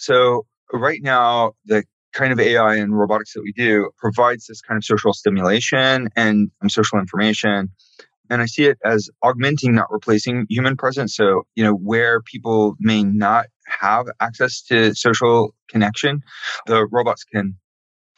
So right now, the kind of AI and robotics that we do provides this kind of social stimulation and um, social information. And I see it as augmenting, not replacing human presence. So, you know, where people may not have access to social connection, the robots can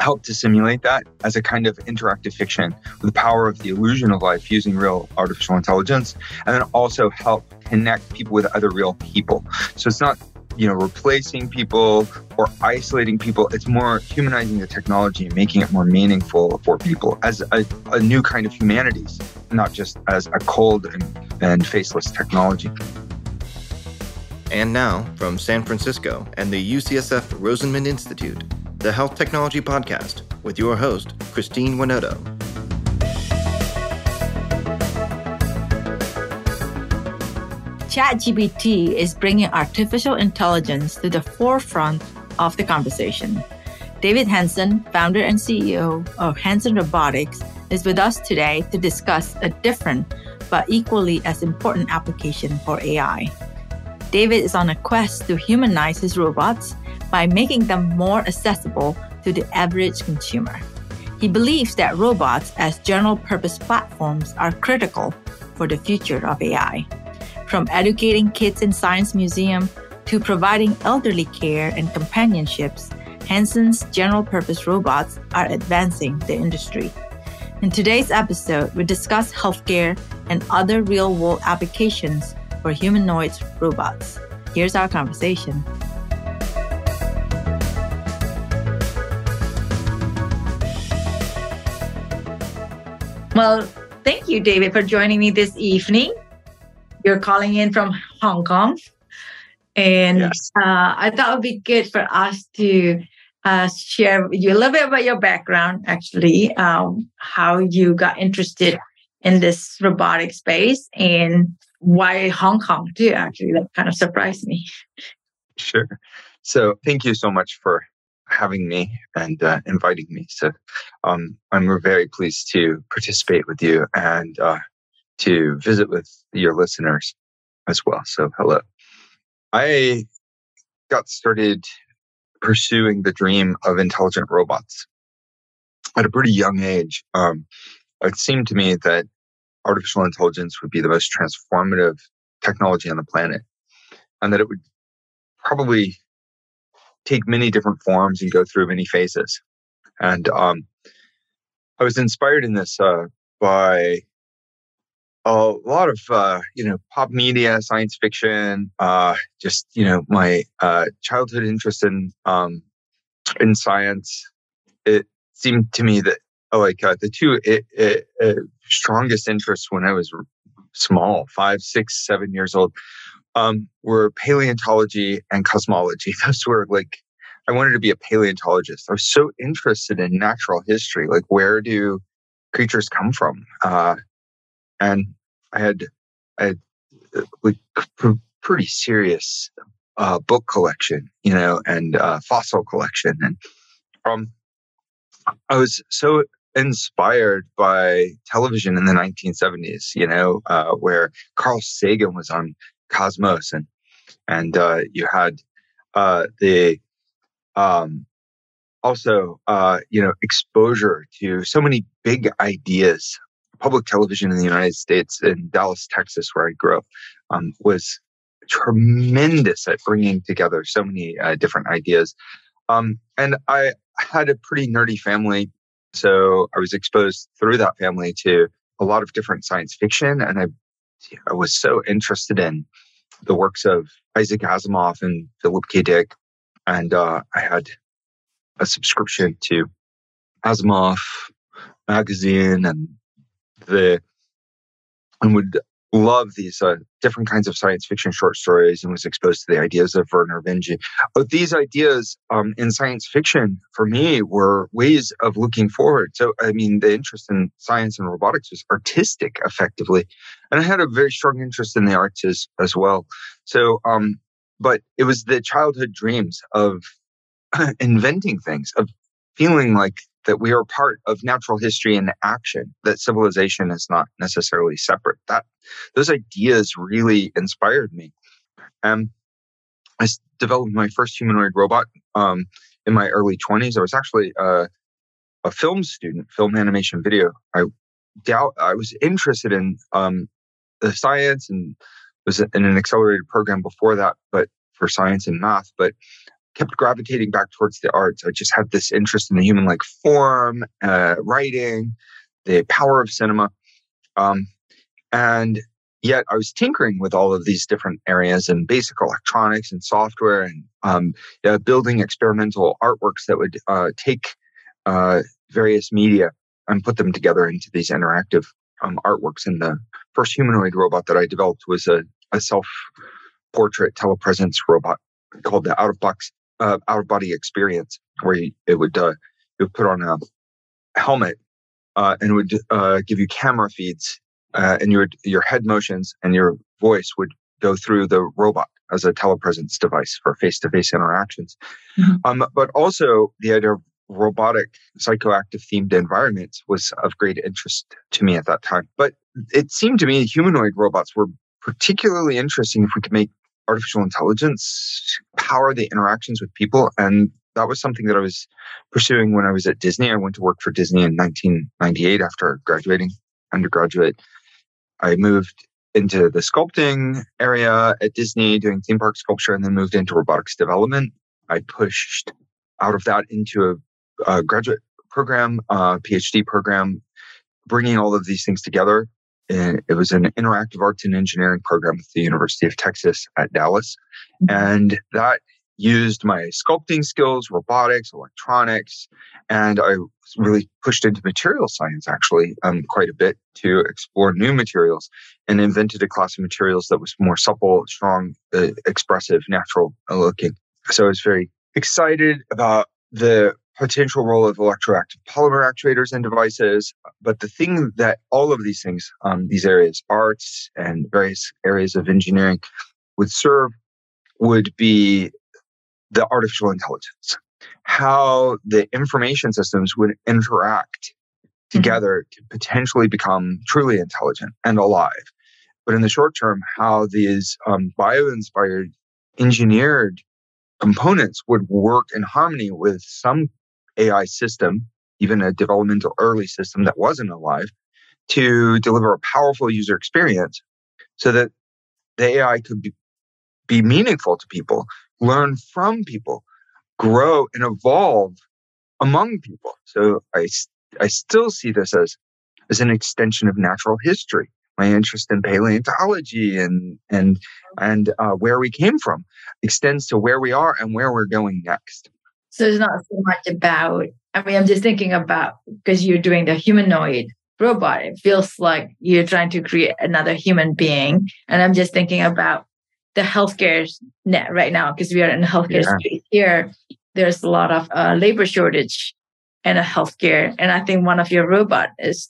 help to simulate that as a kind of interactive fiction with the power of the illusion of life using real artificial intelligence and then also help connect people with other real people so it's not you know replacing people or isolating people it's more humanizing the technology and making it more meaningful for people as a, a new kind of humanities not just as a cold and, and faceless technology and now from san francisco and the ucsf rosenman institute the Health Technology Podcast, with your host, Christine Winoto. ChatGPT is bringing artificial intelligence to the forefront of the conversation. David Hanson, founder and CEO of Hanson Robotics, is with us today to discuss a different but equally as important application for AI. David is on a quest to humanize his robots by making them more accessible to the average consumer. He believes that robots as general purpose platforms are critical for the future of AI. From educating kids in science museum to providing elderly care and companionships, Hanson's general purpose robots are advancing the industry. In today's episode, we discuss healthcare and other real world applications for humanoid robots. Here's our conversation. Well, thank you, David, for joining me this evening. You're calling in from Hong Kong. And yes. uh, I thought it would be good for us to uh, share with you a little bit about your background, actually, um, how you got interested in this robotic space and why Hong Kong too, actually. That kind of surprised me. Sure. So thank you so much for having me and uh, inviting me. So um, I'm very pleased to participate with you and uh, to visit with your listeners as well. So hello. I got started pursuing the dream of intelligent robots at a pretty young age. Um, it seemed to me that artificial intelligence would be the most transformative technology on the planet and that it would probably take many different forms and go through many phases. And um, I was inspired in this uh, by a lot of uh, you know pop media, science fiction, uh, just you know my uh, childhood interest in um, in science. It seemed to me that oh, like uh, the two it, it, strongest interests when I was small, five, six, seven years old, um, were paleontology and cosmology. Those were like, I wanted to be a paleontologist. I was so interested in natural history. Like, where do creatures come from? And I had, I uh, pretty serious uh, book collection, you know, and uh, fossil collection. And um, I was so inspired by television in the 1970s, you know, uh, where Carl Sagan was on Cosmos, and and uh, you had uh, the um, also uh, you know exposure to so many big ideas. Public television in the United States, in Dallas, Texas, where I grew up, um, was tremendous at bringing together so many uh, different ideas. Um, and I had a pretty nerdy family, so I was exposed through that family to a lot of different science fiction, and I I was so interested in the works of Isaac Asimov and Philip K. Dick. And uh, I had a subscription to Asimov magazine and the and would love these uh, different kinds of science fiction short stories and was exposed to the ideas of Vernor Vinge. But these ideas um, in science fiction for me were ways of looking forward. So, I mean, the interest in science and robotics was artistic effectively. And I had a very strong interest in the arts as, as well. So, um, but it was the childhood dreams of inventing things, of feeling like that we are part of natural history and action, that civilization is not necessarily separate. That those ideas really inspired me. Um, I developed my first humanoid robot um, in my early 20s. I was actually uh, a film student, film animation video. I doubt I was interested in um, the science and was in an accelerated program before that, but for science and math, but kept gravitating back towards the arts. I just had this interest in the human like form, uh, writing, the power of cinema. Um, and yet I was tinkering with all of these different areas and basic electronics and software and um, uh, building experimental artworks that would uh, take uh, various media and put them together into these interactive um, artworks. And the first humanoid robot that I developed was a, a self portrait telepresence robot called the out of box uh, out of body experience, where you, it would uh, you would put on a helmet uh, and would uh, give you camera feeds, uh, and your your head motions and your voice would go through the robot as a telepresence device for face to face interactions. Mm-hmm. Um, but also the idea of robotic psychoactive themed environments was of great interest to me at that time. But it seemed to me humanoid robots were particularly interesting if we could make artificial intelligence power the interactions with people. And that was something that I was pursuing when I was at Disney. I went to work for Disney in 1998 after graduating undergraduate. I moved into the sculpting area at Disney doing theme park sculpture and then moved into robotics development. I pushed out of that into a, a graduate program, a PhD program, bringing all of these things together it was an interactive arts and engineering program at the University of Texas at Dallas. Mm-hmm. And that used my sculpting skills, robotics, electronics, and I really pushed into material science actually um, quite a bit to explore new materials and invented a class of materials that was more supple, strong, uh, expressive, natural looking. So I was very excited about the potential role of electroactive polymer actuators and devices. But the thing that all of these things, um, these areas, arts and various areas of engineering, would serve would be the artificial intelligence, how the information systems would interact mm-hmm. together mm-hmm. to potentially become truly intelligent and alive. But in the short term, how these um, bio inspired, engineered components would work in harmony with some AI system, even a developmental early system that wasn't alive, to deliver a powerful user experience so that the AI could be, be meaningful to people, learn from people, grow and evolve among people. So I, I still see this as, as an extension of natural history. My interest in paleontology and and and uh, where we came from extends to where we are and where we're going next. So it's not so much about, I mean, I'm just thinking about because you're doing the humanoid robot, it feels like you're trying to create another human being. And I'm just thinking about the healthcare net right now because we are in the healthcare yeah. space here. There's a lot of uh, labor shortage in a healthcare. And I think one of your robot is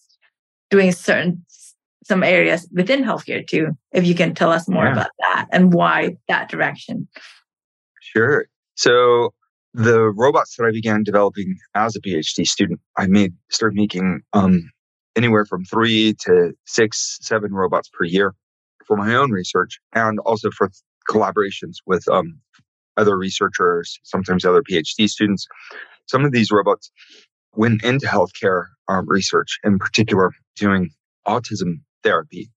doing certain some areas within healthcare too. If you can tell us more yeah. about that and why that direction. Sure. So the robots that I began developing as a PhD student, I made started making um, anywhere from three to six, seven robots per year for my own research, and also for collaborations with um, other researchers, sometimes other PhD students. Some of these robots went into healthcare um, research, in particular, doing autism therapy.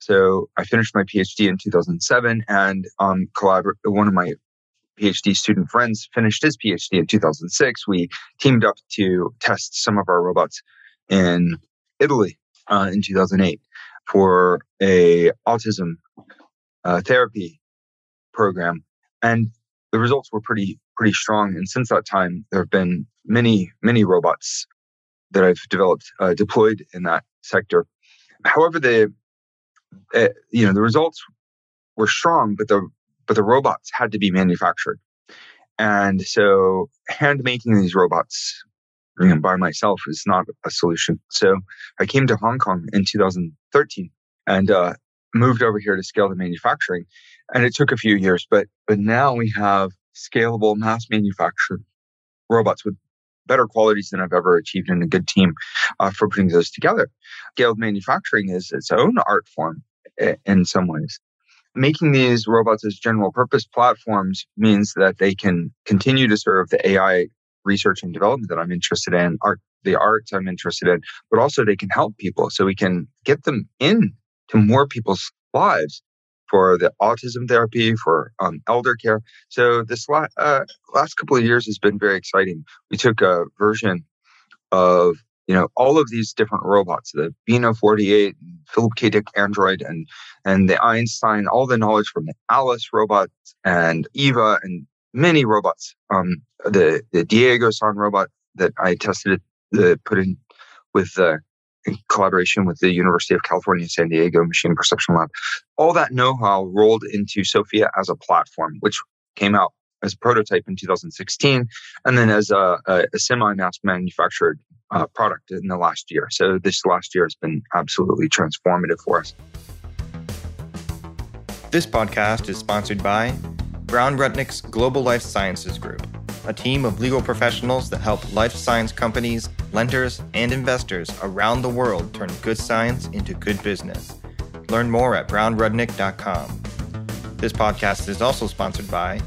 So I finished my PhD in 2007, and um, collabor- one of my PhD student friends finished his PhD in 2006. We teamed up to test some of our robots in Italy uh, in 2008 for a autism uh, therapy program, and the results were pretty pretty strong. And since that time, there have been many many robots that I've developed uh, deployed in that sector. However, the uh, you know the results were strong, but the but the robots had to be manufactured. And so hand making these robots you know, by myself is not a solution. So I came to Hong Kong in 2013 and uh, moved over here to scale the manufacturing. And it took a few years, but but now we have scalable mass manufactured robots with better qualities than I've ever achieved in a good team uh, for putting those together. Scaled manufacturing is its own art form in some ways. Making these robots as general purpose platforms means that they can continue to serve the AI research and development that I'm interested in, art, the arts I'm interested in, but also they can help people. So we can get them in to more people's lives for the autism therapy, for um, elder care. So this la- uh, last couple of years has been very exciting. We took a version of you know all of these different robots, the BINA48, Philip K. Dick Android, and and the Einstein, all the knowledge from the Alice robot and Eva and many robots. Um, the the Diego San robot that I tested, the put in with the in collaboration with the University of California, San Diego Machine Perception Lab. All that know-how rolled into Sophia as a platform, which came out as a prototype in 2016, and then as a, a, a semi-mass manufactured uh, product in the last year. So this last year has been absolutely transformative for us. This podcast is sponsored by Brown Rudnick's Global Life Sciences Group, a team of legal professionals that help life science companies, lenders, and investors around the world turn good science into good business. Learn more at brownrudnick.com. This podcast is also sponsored by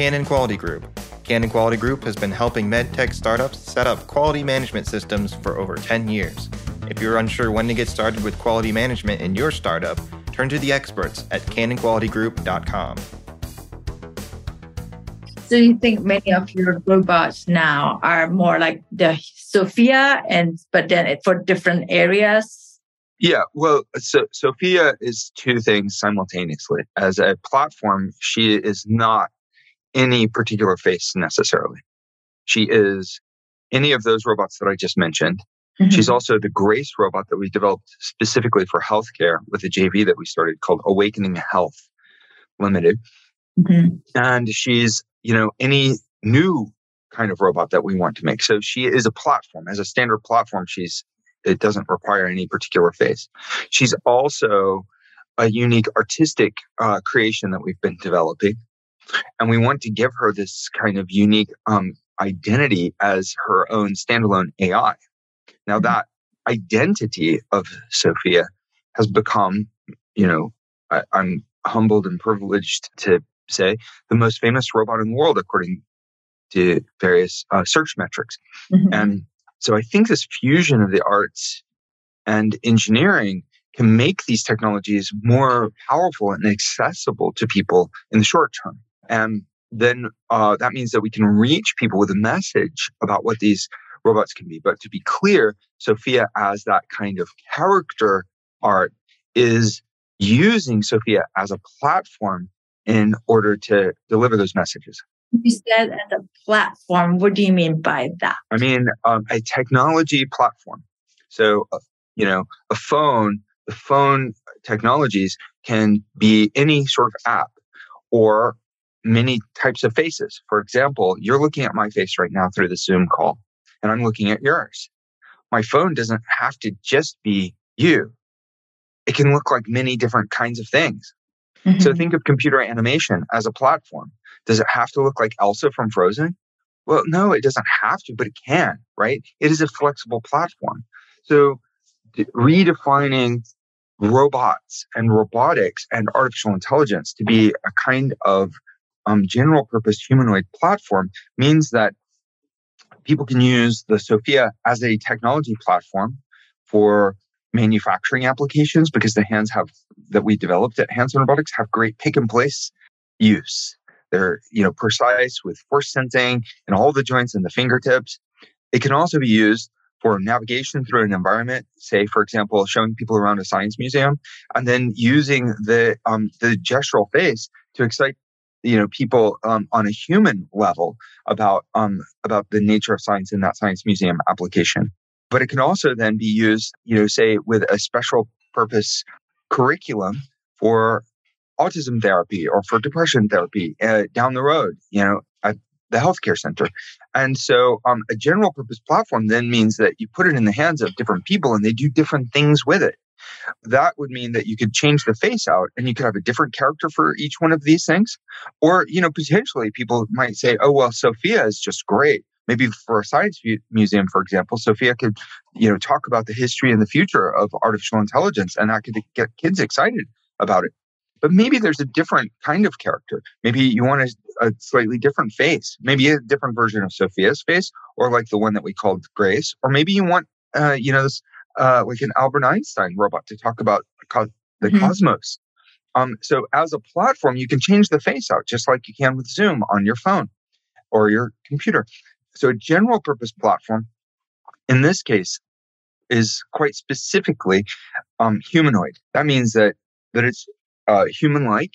Canon Quality Group. Canon Quality Group has been helping medtech startups set up quality management systems for over 10 years. If you're unsure when to get started with quality management in your startup, turn to the experts at canonqualitygroup.com. So you think many of your robots now are more like the Sophia, and but then for different areas? Yeah, well, so Sophia is two things simultaneously. As a platform, she is not any particular face necessarily. She is any of those robots that I just mentioned. Mm-hmm. She's also the Grace robot that we developed specifically for healthcare with a JV that we started called Awakening Health Limited. Mm-hmm. And she's, you know, any new kind of robot that we want to make. So she is a platform. As a standard platform, she's it doesn't require any particular face. She's also a unique artistic uh, creation that we've been developing and we want to give her this kind of unique um, identity as her own standalone AI. Now, mm-hmm. that identity of Sophia has become, you know, I, I'm humbled and privileged to say the most famous robot in the world, according to various uh, search metrics. Mm-hmm. And so I think this fusion of the arts and engineering can make these technologies more powerful and accessible to people in the short term. And then uh, that means that we can reach people with a message about what these robots can be. But to be clear, Sophia, as that kind of character art, is using Sophia as a platform in order to deliver those messages. You said as a platform. What do you mean by that? I mean um, a technology platform. So, uh, you know, a phone, the phone technologies can be any sort of app or many types of faces. For example, you're looking at my face right now through the Zoom call, and I'm looking at yours. My phone doesn't have to just be you. It can look like many different kinds of things. Mm-hmm. So think of computer animation as a platform. Does it have to look like Elsa from Frozen? Well, no, it doesn't have to, but it can, right? It is a flexible platform. So redefining robots and robotics and artificial intelligence to be a kind of um, general purpose humanoid platform means that people can use the Sophia as a technology platform for manufacturing applications because the hands have that we developed at Hanson Robotics have great pick and place use. They're you know precise with force sensing and all the joints and the fingertips. It can also be used for navigation through an environment, say for example, showing people around a science museum, and then using the um, the gestural face to excite you know people um, on a human level about um, about the nature of science in that science museum application. But it can also then be used you know say with a special purpose curriculum for autism therapy or for depression therapy uh, down the road you know at the healthcare center. And so um, a general purpose platform then means that you put it in the hands of different people and they do different things with it that would mean that you could change the face out and you could have a different character for each one of these things. Or, you know, potentially people might say, oh, well, Sophia is just great. Maybe for a science museum, for example, Sophia could, you know, talk about the history and the future of artificial intelligence and that could get kids excited about it. but maybe there's a different kind of character. Maybe you want a, a, slightly different face, maybe a different version of Sophia's face, or like the one that we called Grace, or maybe you want, uh, you know, this uh, like an Albert Einstein robot to talk about co- the mm-hmm. cosmos. Um, so as a platform, you can change the face out just like you can with Zoom on your phone or your computer. So a general purpose platform, in this case, is quite specifically um, humanoid. That means that that it's uh, human-like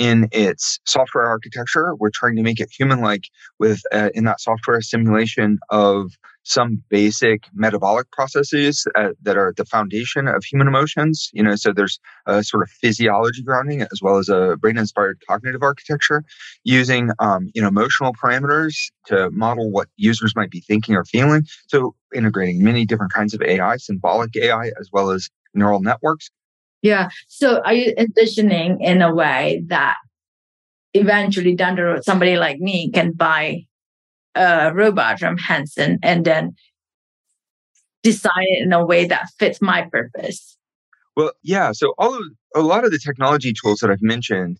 in its software architecture. We're trying to make it human-like with uh, in that software simulation of some basic metabolic processes uh, that are the foundation of human emotions. You know, so there's a sort of physiology grounding as well as a brain-inspired cognitive architecture using um, you know emotional parameters to model what users might be thinking or feeling. So integrating many different kinds of AI, symbolic AI, as well as neural networks yeah. So are you envisioning in a way that eventually down the road, somebody like me can buy a robot from Hanson and then design it in a way that fits my purpose? Well, yeah. So all of, a lot of the technology tools that I've mentioned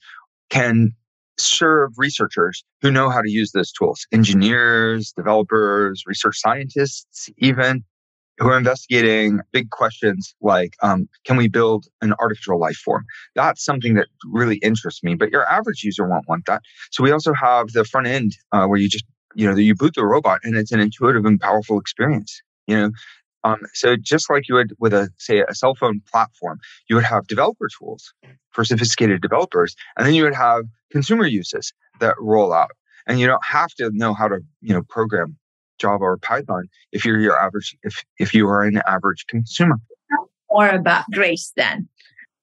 can serve researchers who know how to use those tools engineers developers research scientists even who are investigating big questions like um, can we build an artificial life form? That's something that really interests me but your average user won't want that. So we also have the front end uh, where you just you know you boot the robot and it's an intuitive and powerful experience you know? Um, so just like you would with a say a cell phone platform you would have developer tools for sophisticated developers and then you would have consumer uses that roll out. And you don't have to know how to you know program Java or Python if you're your average if if you are an average consumer. More about Grace then.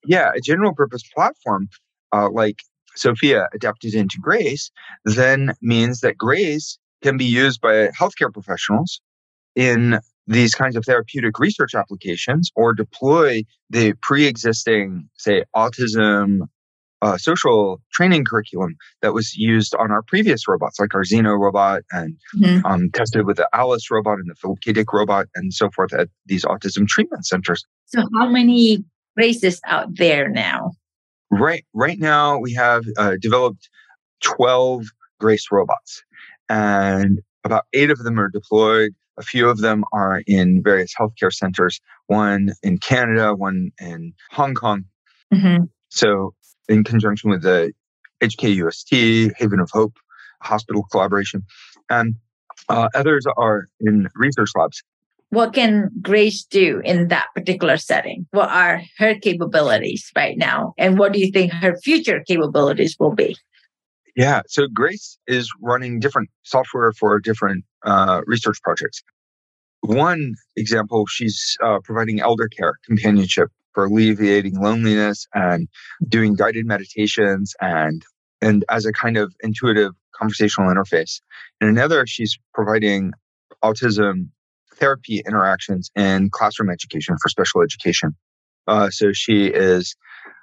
Yeah, a general purpose platform uh, like Sophia adapted into Grace then means that Grace can be used by healthcare professionals in these kinds of therapeutic research applications or deploy the pre-existing say autism uh, social training curriculum that was used on our previous robots, like our Zeno robot and mm-hmm. um, tested with the Alice robot and the Philip K. Dick robot and so forth at these autism treatment centers. So, how many races out there now? Right, right now we have uh, developed twelve Grace robots, and about eight of them are deployed. A few of them are in various healthcare centers. One in Canada, one in Hong Kong. Mm-hmm. So in conjunction with the HKUST, Haven of Hope hospital collaboration. And uh, others are in research labs. What can Grace do in that particular setting? What are her capabilities right now? And what do you think her future capabilities will be? Yeah, so Grace is running different software for different uh, research projects. One example, she's uh, providing elder care companionship for alleviating loneliness and doing guided meditations and and as a kind of intuitive conversational interface. In another, she's providing autism therapy interactions in classroom education for special education. Uh, so she is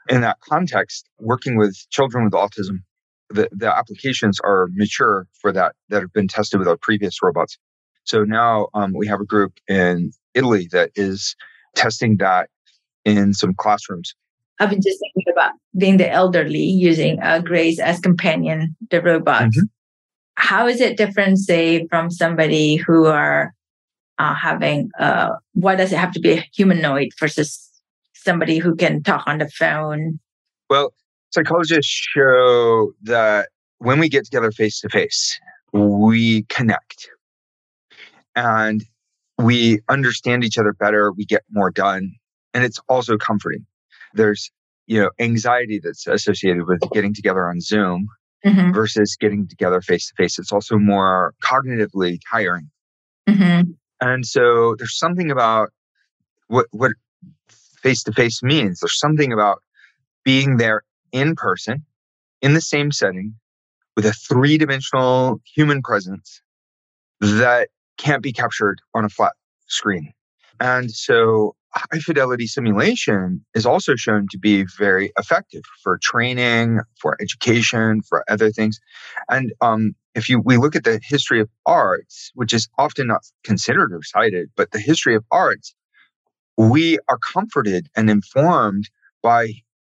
in that context working with children with autism. The, the applications are mature for that that have been tested with our previous robots. So now um, we have a group in Italy that is testing that in some classrooms. I've been just thinking about being the elderly using uh, Grace as companion, the robot. Mm-hmm. How is it different, say, from somebody who are uh, having, uh, why does it have to be a humanoid versus somebody who can talk on the phone? Well, psychologists show that when we get together face to face, we connect and we understand each other better, we get more done, and it's also comforting. There's, you know, anxiety that's associated with getting together on Zoom mm-hmm. versus getting together face to face. It's also more cognitively tiring. Mm-hmm. And so there's something about what what face to face means. There's something about being there in person, in the same setting, with a three dimensional human presence that can't be captured on a flat screen. And so high fidelity simulation is also shown to be very effective for training, for education, for other things. And um, if you we look at the history of arts, which is often not considered or cited, but the history of arts, we are comforted and informed by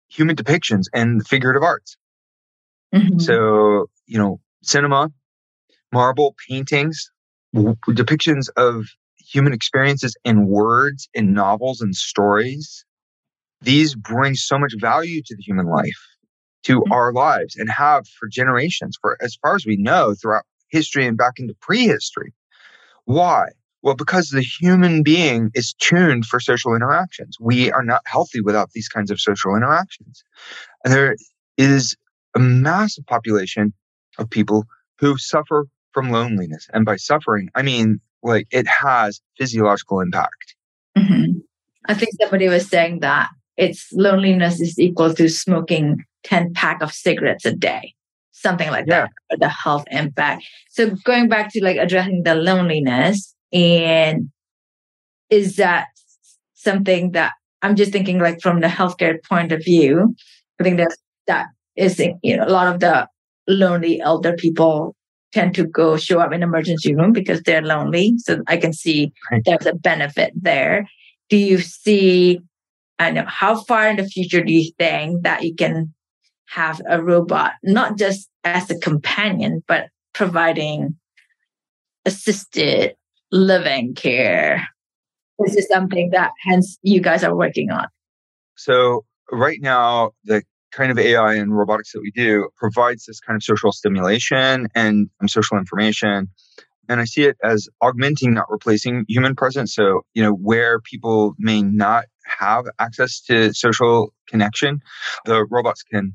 human depictions in figurative arts. Mhm. So, you know, cinema, marble, paintings, depictions of human experiences in words, in novels and stories. These bring so much value to the human life, to Mhm. our lives, and have for generations, for as far as we know, throughout history and back into prehistory. Why? Well, because the human being is tuned for social interactions. We are not healthy without these kinds of social interactions. And there is a massive population of people who suffer from loneliness. And by suffering, I mean like it has physiological impact. Mhm. I think somebody was saying that it's loneliness is equal to smoking 10 pack of cigarettes a day, something like Yeah. that, the health impact. So going back to like addressing the loneliness and is that something that I'm just thinking like from the healthcare point of view, I think that that is you know a lot of the lonely elder people tend to go show up in emergency room because they're lonely. So I can see Right. there's a benefit there. Do you see I know how far in the future do you think that you can have a robot not just as a companion, but providing assisted living care? This is something that hence you guys are working on. So right now, the kind of AI and robotics that we do provides this kind of social stimulation and um, social information. And I see it as augmenting, not replacing human presence. So, you know, where people may not have access to social connection, the robots can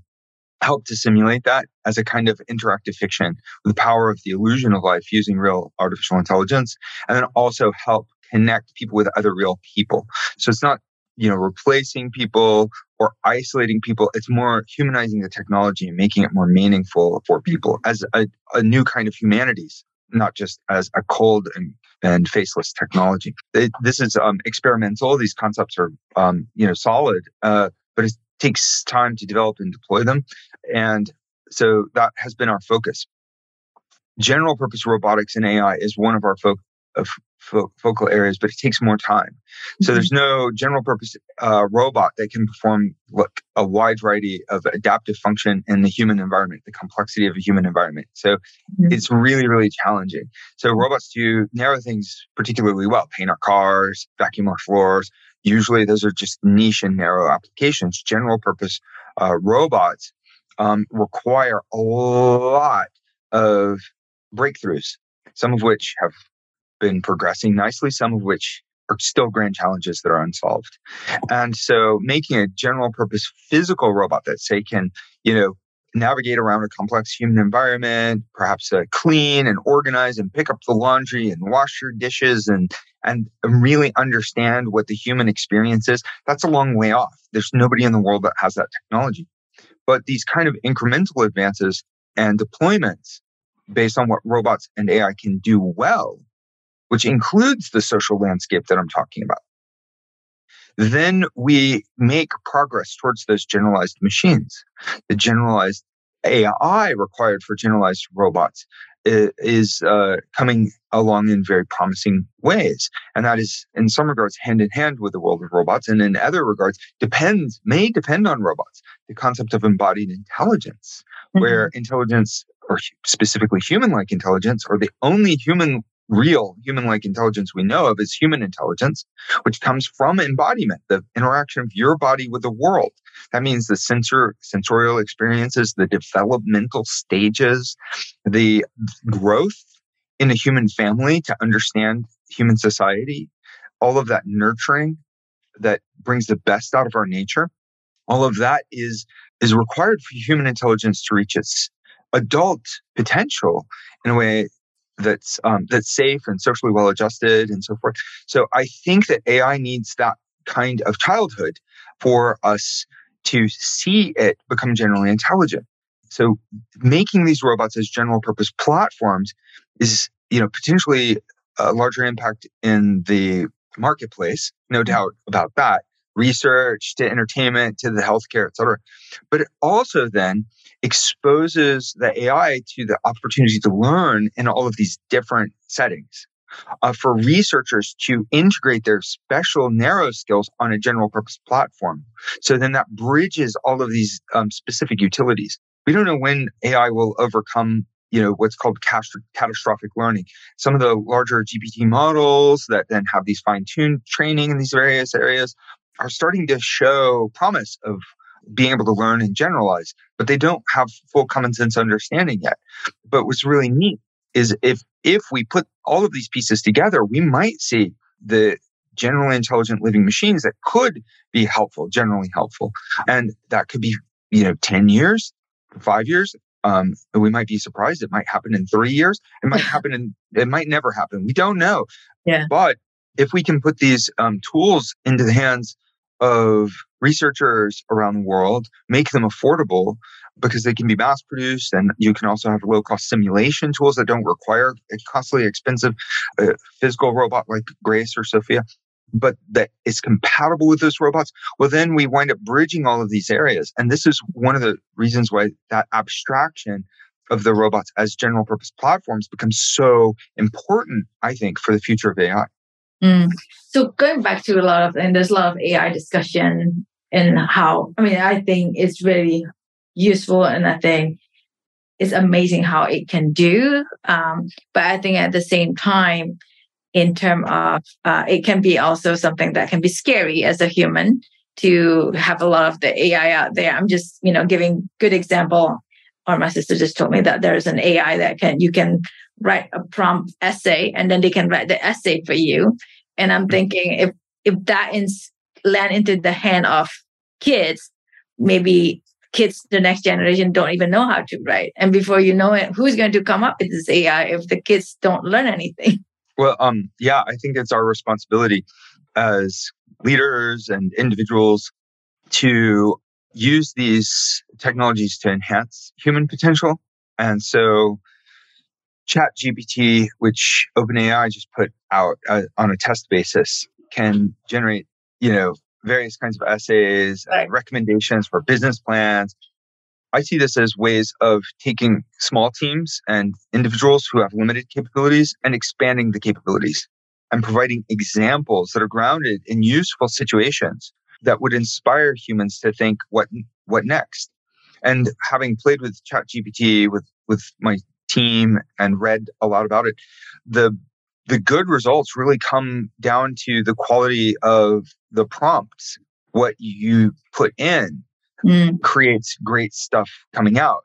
help to simulate that as a kind of interactive fiction with the power of the illusion of life using real artificial intelligence, and then also help connect people with other real people. So it's not, you know, replacing people or isolating people. It's more humanizing the technology and making it more meaningful for people as a, a new kind of humanities, not just as a cold and, and faceless technology. It, this is um, experimental. These concepts are, um, you know, solid, uh, but it takes time to develop and deploy them. And so that has been our focus. General purpose robotics and AI is one of our fo- of fo- focal areas, but it takes more time. So there's no general purpose uh, robot that can perform like a wide variety of adaptive function in the human environment, the complexity of a human environment. So Mhm. it's really, really challenging. So robots do narrow things particularly well, paint our cars, vacuum our floors. Usually those are just niche and narrow applications. General purpose uh, robots um, require a lot of breakthroughs, some of which have been progressing nicely, some of which are still grand challenges that are unsolved. And so making a general purpose physical robot that say can, you know, navigate around a complex human environment, perhaps uh, clean and organize and pick up the laundry and wash your dishes and and really understand what the human experience is, that's a long way off. There's nobody in the world that has that technology. But these kind of incremental advances and deployments based on what robots and AI can do well, which includes the social landscape that I'm talking about, then we make progress towards those generalized machines. The generalized AI required for generalized robots is uh, coming along in very promising ways. And that is, in some regards, hand in hand with the world of robots, and in other regards, depends, may depend on robots. The concept of embodied intelligence, where intelligence, or specifically human like intelligence, or the only human, real human like intelligence we know of is human intelligence, which comes from embodiment, the interaction of your body with the world. That means the sensor, sensorial experiences, the developmental stages, the growth in a human family to understand human society, all of that nurturing that brings the best out of our nature, all of that is is required for human intelligence to reach its adult potential in a way that's um, that's safe and socially well adjusted and so forth. So I think that AI needs that kind of childhood for us to see it become generally intelligent. So making these robots as general purpose platforms is, you know, potentially a larger impact in the marketplace, no doubt about that. Research to entertainment to the healthcare, et cetera. But it also then exposes the AI to the opportunity to learn in all of these different settings. uh, for researchers to integrate their special narrow skills on a general purpose platform. So then that bridges all of these um, specific utilities. We don't know when AI will overcome you know what's called catastrophic learning some of the larger gpt models that then have these fine-tuned training in these various areas are starting to show promise of being able to learn and generalize, but they don't have full common sense understanding yet. But what's really neat is if if we put all of these pieces together, we might see the generally intelligent living machines that could be helpful, generally helpful. And that could be, you know, 10 years, five years. Um, we might be surprised. It might happen in three years. It might happen in, it might never happen. We don't know. Yeah. But if we can put these um, tools into the hands of researchers around the world, make them affordable because they can be mass produced and you can also have low cost simulation tools that don't require a costly expensive uh, physical robot like grace or sophia but that is compatible with those robots. Well then we wind up bridging all of these areas and this is one of the reasons why that abstraction of the robots as general purpose platforms becomes so important i think for the future of ai Mm. So going back to a lot of, and there's a lot of AI discussion and how, I mean, I think it's really useful and I think it's amazing how it can do. Um, but I think at the same time, in terms of, uh, it can be also something that can be scary as a human to have a lot of the AI out there. I'm just, you know, giving good example. Or my sister just told me that there's an AI that can, you can write a prompt essay and then they can write the essay for you. And I'm mm-hmm. thinking if if that ins- land into the hand of kids, maybe kids, the next generation don't even know how to write. And before you know it, who's going to come up with this AI if the kids don't learn anything? Well, um, yeah, I think it's our responsibility as leaders and individuals to use these technologies to enhance human potential. And so Chat GPT, which OpenAI just put out uh, on a test basis, can generate, you know, various kinds of essays, right. recommendations for business plans. I see this as ways of taking small teams and individuals who have limited capabilities and expanding the capabilities and providing examples that are grounded in useful situations that would inspire humans to think what what next. And having played with ChatGPT with with my team and read a lot about it, the the good results really come down to the quality of the prompts. What you put in mm. creates great stuff coming out,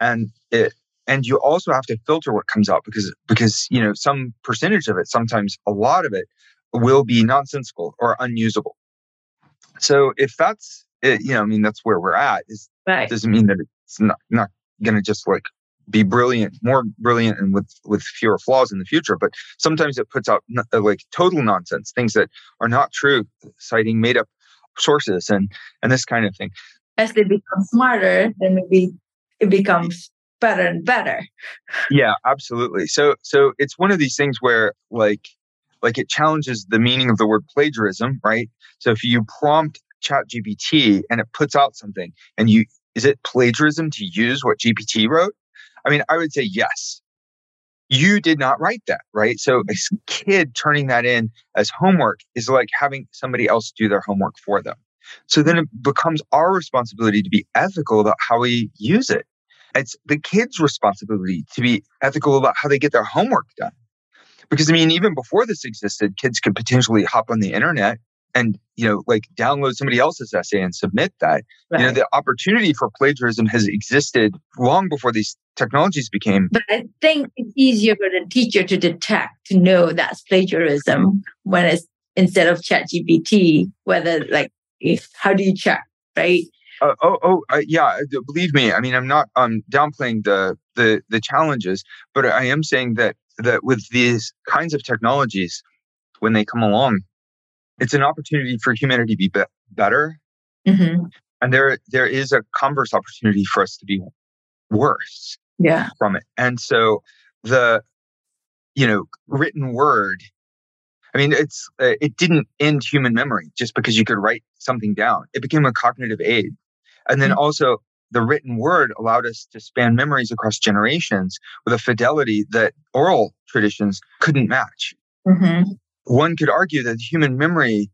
and it and you also have to filter what comes out because because you know some percentage of it, sometimes a lot of it, will be nonsensical or unusable. So if that's it, you know, I mean, that's where we're at. Is right. doesn't mean that it's not not going to just like be brilliant, more brilliant, and with with fewer flaws in the future. But sometimes it puts out uh, like total nonsense, things that are not true, citing made up sources and and this kind of thing. As they become smarter, then maybe it becomes better and better. Yeah, absolutely. So so it's one of these things where like like it challenges the meaning of the word plagiarism, right? So if you prompt chat gpt and it puts out something and you is it plagiarism to use what gpt wrote I mean, I would say yes. You did not write that, right? So a kid turning that in as homework is like having somebody else do their homework for them. So then it becomes our responsibility to be ethical about how we use it. It's the kids' responsibility to be ethical about how they get their homework done. Because I mean, even before this existed, kids could potentially hop on the internet and you know like download somebody else's essay and submit that right. you know the opportunity for plagiarism has existed long before these technologies became but i think it's easier for the teacher to detect to know that's plagiarism when it's instead of chat gpt whether like if how do you check right uh, oh, oh, uh, yeah. Believe me. I mean, I'm not um, downplaying the the the challenges, but I am saying that that with these kinds of technologies, when they come along, it's an opportunity for humanity to be, be- better. Mm-hmm. And there, there is a converse opportunity for us to be worse yeah. from it. And so the, you know, written word, I mean, it's, uh, it didn't end human memory just because you could write something down. It became a cognitive aid. And then mm-hmm. also the written word allowed us to span memories across generations with a fidelity that oral traditions couldn't match. Mm-hmm. One could argue that human memory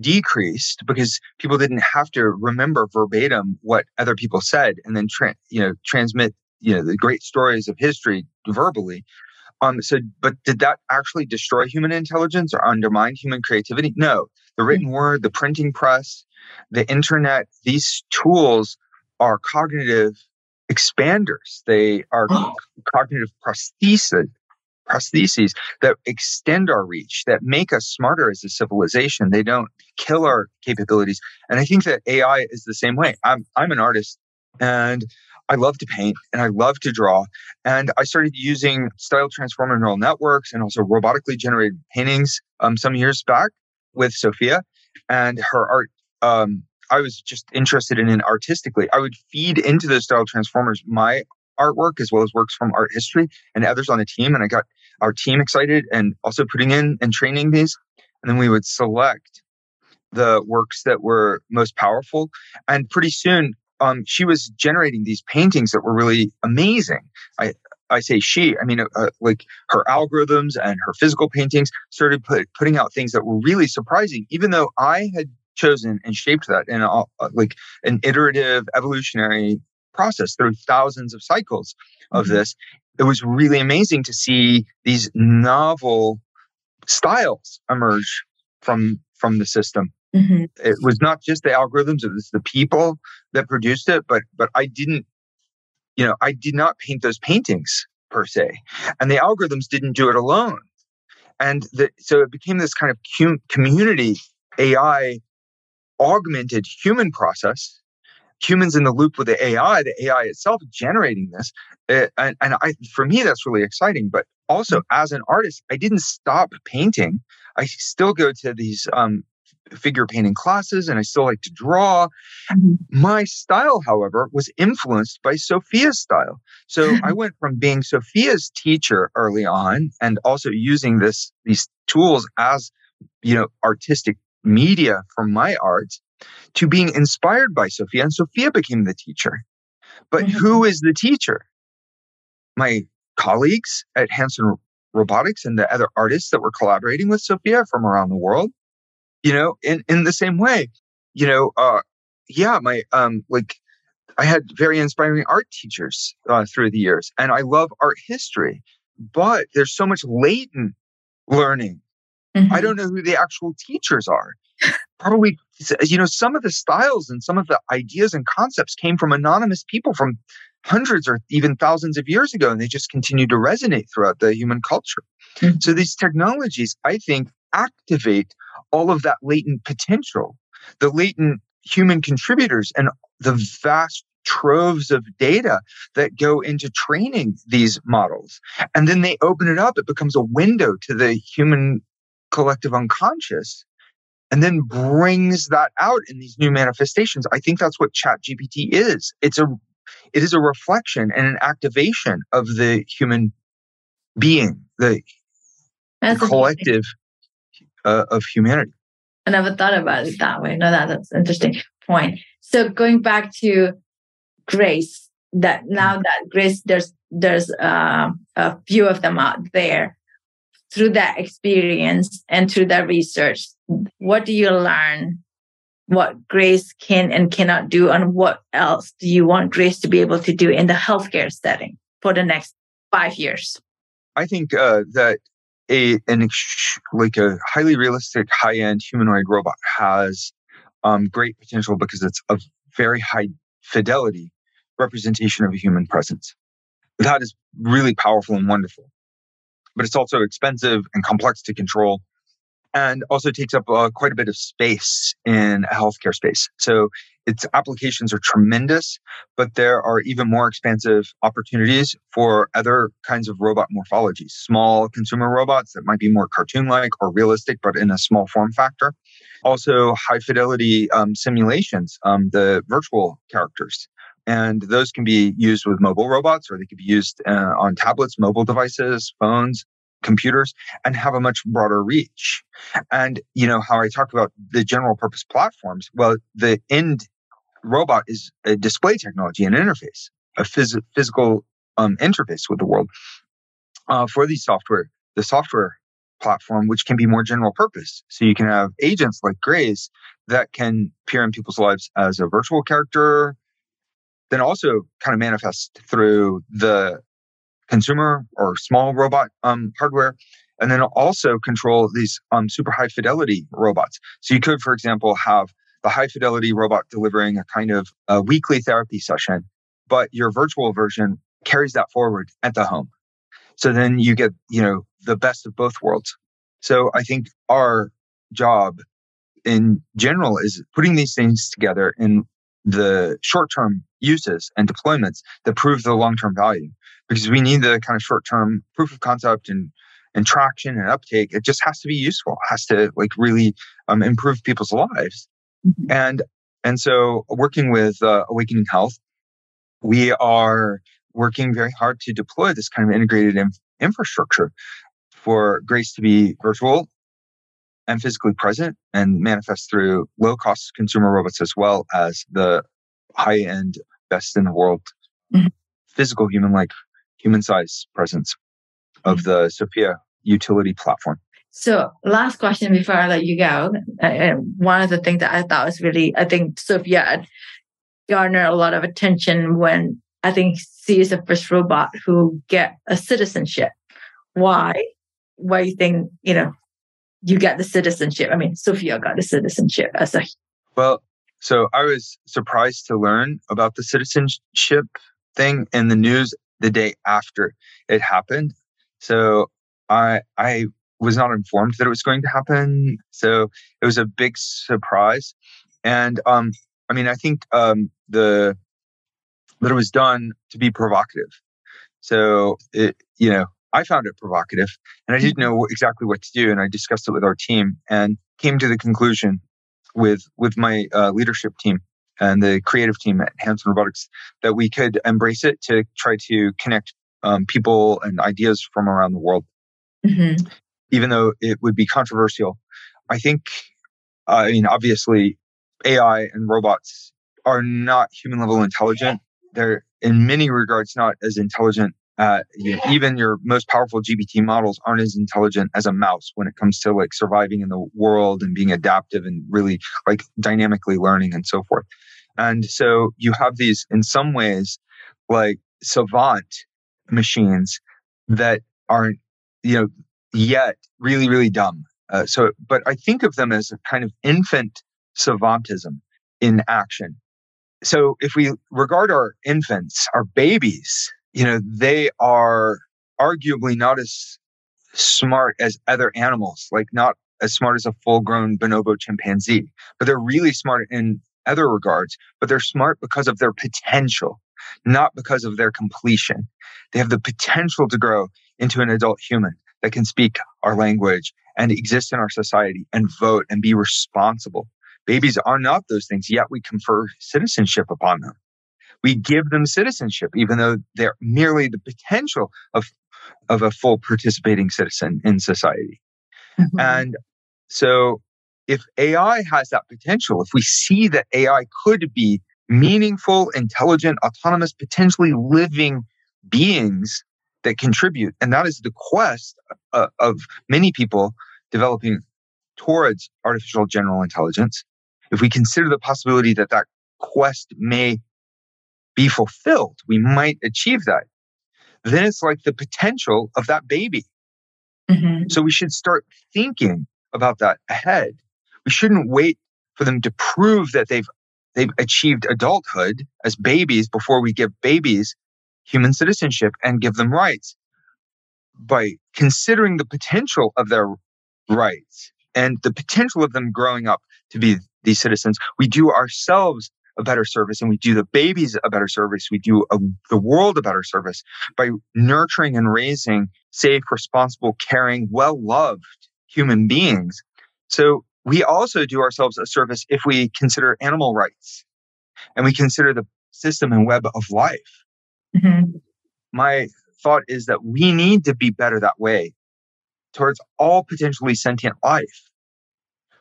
decreased because people didn't have to remember verbatim what other people said and then tra- you know transmit you know the great stories of history verbally um so but did that actually destroy human intelligence or undermine human creativity no the written mm. word the printing press the internet these tools are cognitive expanders they are oh. cognitive prosthesis prostheses that extend our reach, that make us smarter as a civilization. They don't kill our capabilities. And I think that AI is the same way. I'm, I'm an artist and I love to paint and I love to draw. And I started using style transformer neural networks and also robotically generated paintings um, some years back with Sophia and her art. Um, I was just interested in it artistically. I would feed into the style transformers my artwork as well as works from art history and others on the team. And I got our team excited and also putting in and training these. And then we would select the works that were most powerful. And pretty soon, um, she was generating these paintings that were really amazing. I, I say she, I mean, uh, like her algorithms and her physical paintings started put, putting out things that were really surprising, even though I had chosen and shaped that in a, like an iterative evolutionary process through thousands of cycles of mm-hmm. this it was really amazing to see these novel styles emerge from from the system. Mm-hmm. It was not just the algorithms; it was the people that produced it. But but I didn't, you know, I did not paint those paintings per se, and the algorithms didn't do it alone. And the, so it became this kind of community AI augmented human process humans in the loop with the AI, the AI itself generating this. Uh, and, and I, for me, that's really exciting. But also, mm-hmm. as an artist, I didn't stop painting. I still go to these um, figure painting classes and I still like to draw. Mm-hmm. My style, however, was influenced by Sophia's style. So I went from being Sophia's teacher early on and also using this these tools as you know artistic media for my art to being inspired by Sophia, and Sophia became the teacher. But mm-hmm. who is the teacher? My colleagues at Hanson Robotics and the other artists that were collaborating with Sophia from around the world. You know, in, in the same way, you know, uh, yeah, my, um, like, I had very inspiring art teachers uh, through the years, and I love art history, but there's so much latent learning. Mm-hmm. I don't know who the actual teachers are probably you know some of the styles and some of the ideas and concepts came from anonymous people from hundreds or even thousands of years ago and they just continue to resonate throughout the human culture mm-hmm. so these technologies i think activate all of that latent potential the latent human contributors and the vast troves of data that go into training these models and then they open it up it becomes a window to the human collective unconscious and then brings that out in these new manifestations. I think that's what Chat GPT is. It's a it is a reflection and an activation of the human being, the, the collective uh, of humanity. I never thought about it that way. No, that, that's an interesting point. So going back to grace, that now mm-hmm. that grace, there's there's uh, a few of them out there through that experience and through that research what do you learn? What grace can and cannot do and what else do you want grace to be able to do in the healthcare setting for the next five years? I think uh, that a an like a highly realistic high-end humanoid robot has um, great potential because it's a very high fidelity representation of a human presence. That is really powerful and wonderful but it's also expensive and complex to control and also takes up uh, quite a bit of space in a healthcare space. So its applications are tremendous, but there are even more expansive opportunities for other kinds of robot morphologies, small consumer robots that might be more cartoon like or realistic, but in a small form factor. Also, high fidelity um, simulations, um, the virtual characters. And those can be used with mobile robots or they could be used uh, on tablets, mobile devices, phones, computers and have a much broader reach. And, you know, how I talk about the general purpose platforms, well, the end robot is a display technology, an interface, a phys- physical um, interface with the world. Uh, for these software, the software platform, which can be more general purpose. So you can have agents like Grace that can appear in people's lives as a virtual character, then also kind of manifest through the consumer or small robot um, hardware and then also control these um, super high fidelity robots. So you could, for example, have the high fidelity robot delivering a kind of a weekly therapy session, but your virtual version carries that forward at the home. So then you get, you know, the best of both worlds. So I think our job in general is putting these things together in the short term uses and deployments that prove the long term value because we need the kind of short term proof of concept and and traction and uptake. It just has to be useful, it has to like really um, improve people's lives. Mm-hmm. And and so working with uh, Awakening Health, we are working very hard to deploy this kind of integrated inf- infrastructure for Grace to be virtual and physically present and manifest through low cost consumer robots as well as the high end, best in the world mm-hmm. physical human like human size presence of mm-hmm. the Sophia utility platform. So, last question before I let you go. Uh, one of the things that I thought was really, I think Sophia garnered a lot of attention when I think she is the first robot who get a citizenship. Why? Why you think you know you get the citizenship? I mean, Sophia got the citizenship as a well. So I was surprised to learn about the citizenship thing in the news the day after it happened. So I I was not informed that it was going to happen. So it was a big surprise. And um, I mean, I think um, the that it was done to be provocative. So it, you know, I found it provocative, and I didn't know exactly what to do. And I discussed it with our team, and came to the conclusion with with my uh, leadership team and the creative team at Hanson Robotics that we could embrace it to try to connect um, people and ideas from around the world mm-hmm. even though it would be controversial. I think, I mean, obviously, AI and robots are not human level intelligent. They're in many regards not as intelligent. Uh, you know, even your most powerful GPT models aren't as intelligent as a mouse when it comes to like surviving in the world and being adaptive and really like dynamically learning and so forth. And so you have these in some ways like savant machines that aren't you know, yet really, really dumb. Uh, so, but I think of them as a kind of infant savantism in action. So if we regard our infants, our babies, you know, they are arguably not as smart as other animals, like not as smart as a full grown bonobo chimpanzee, but they're really smart in other regards, but they're smart because of their potential, not because of their completion. They have the potential to grow into an adult human that can speak our language and exist in our society and vote and be responsible. Babies are not those things, yet we confer citizenship upon them. We give them citizenship, even though they're merely the potential of, of a full participating citizen in society. Mm-hmm. And so if AI has that potential, if we see that AI could be meaningful, intelligent, autonomous, potentially living beings that contribute. And that is the quest uh, of many people developing towards artificial general intelligence. If we consider the possibility that that quest may be fulfilled, we might achieve that. Then it's like the potential of that baby. Mm-hmm. So we should start thinking about that ahead. We shouldn't wait for them to prove that they've they've achieved adulthood as babies before we give babies human citizenship and give them rights by considering the potential of their rights and the potential of them growing up to be these citizens, we do ourselves a better service and we do the babies a better service. We do a, the world a better service by nurturing and raising safe, responsible, caring, well loved human beings. So we also do ourselves a service if we consider animal rights and we consider the system and web of life. Mm-hmm. My thought is that we need to be better that way towards all potentially sentient life.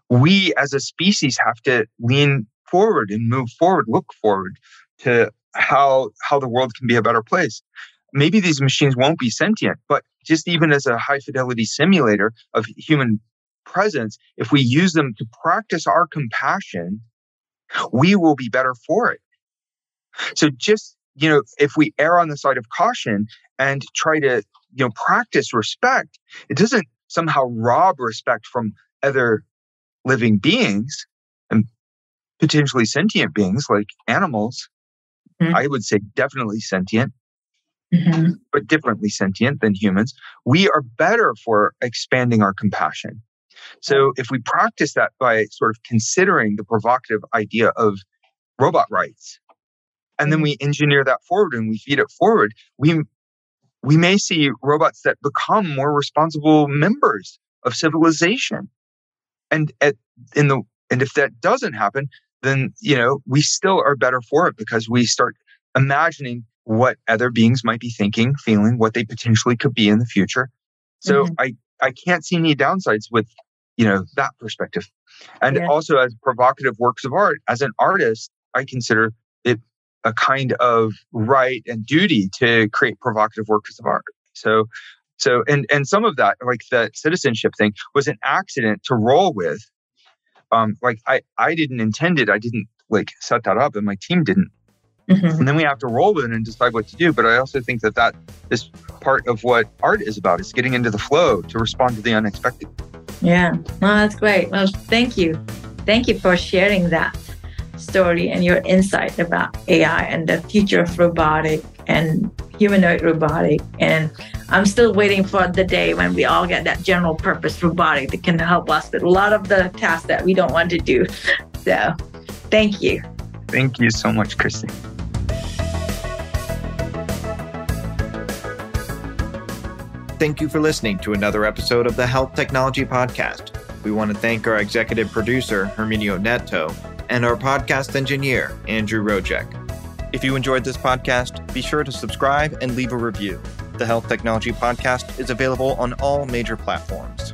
We as a species have to lean forward and move forward, look forward to how how the world can be a better place. maybe these machines won't be sentient, but just even as a high fidelity simulator of human presence, if we use them to practice our compassion, we will be better for it. So just, you know, if we err on the side of caution and try to, you know, practice respect, it doesn't somehow rob respect from other living beings and potentially sentient beings like animals. Mm-hmm. I would say definitely sentient, mm-hmm. but differently sentient than humans. We are better for expanding our compassion. So if we practice that by sort of considering the provocative idea of robot rights, and then mm-hmm. we engineer that forward and we feed it forward, we we may see robots that become more responsible members of civilization. And at in the and if that doesn't happen, then you know we still are better for it because we start imagining what other beings might be thinking, feeling, what they potentially could be in the future. So mm-hmm. I I can't see any downsides with you know that perspective. And yeah. also as provocative works of art, as an artist, I consider it a kind of right and duty to create provocative works of art. So so and and some of that, like the citizenship thing, was an accident to roll with. Um, like I I didn't intend it. I didn't like set that up, and my team didn't. Mm-hmm. And then we have to roll with it and decide what to do. But I also think that that is part of what art is about. It's getting into the flow to respond to the unexpected. Yeah, well, that's great. Well, thank you. Thank you for sharing that story and your insight about AI and the future of robotic and humanoid robotic. And I'm still waiting for the day when we all get that general purpose robotic that can help us with a lot of the tasks that we don't want to do. So thank you. Thank you so much, Christy. Thank you for listening to another episode of the Health Technology Podcast. We want to thank our executive producer, Herminio Neto, and our podcast engineer, Andrew Rojek. If you enjoyed this podcast, be sure to subscribe and leave a review. The Health Technology Podcast is available on all major platforms.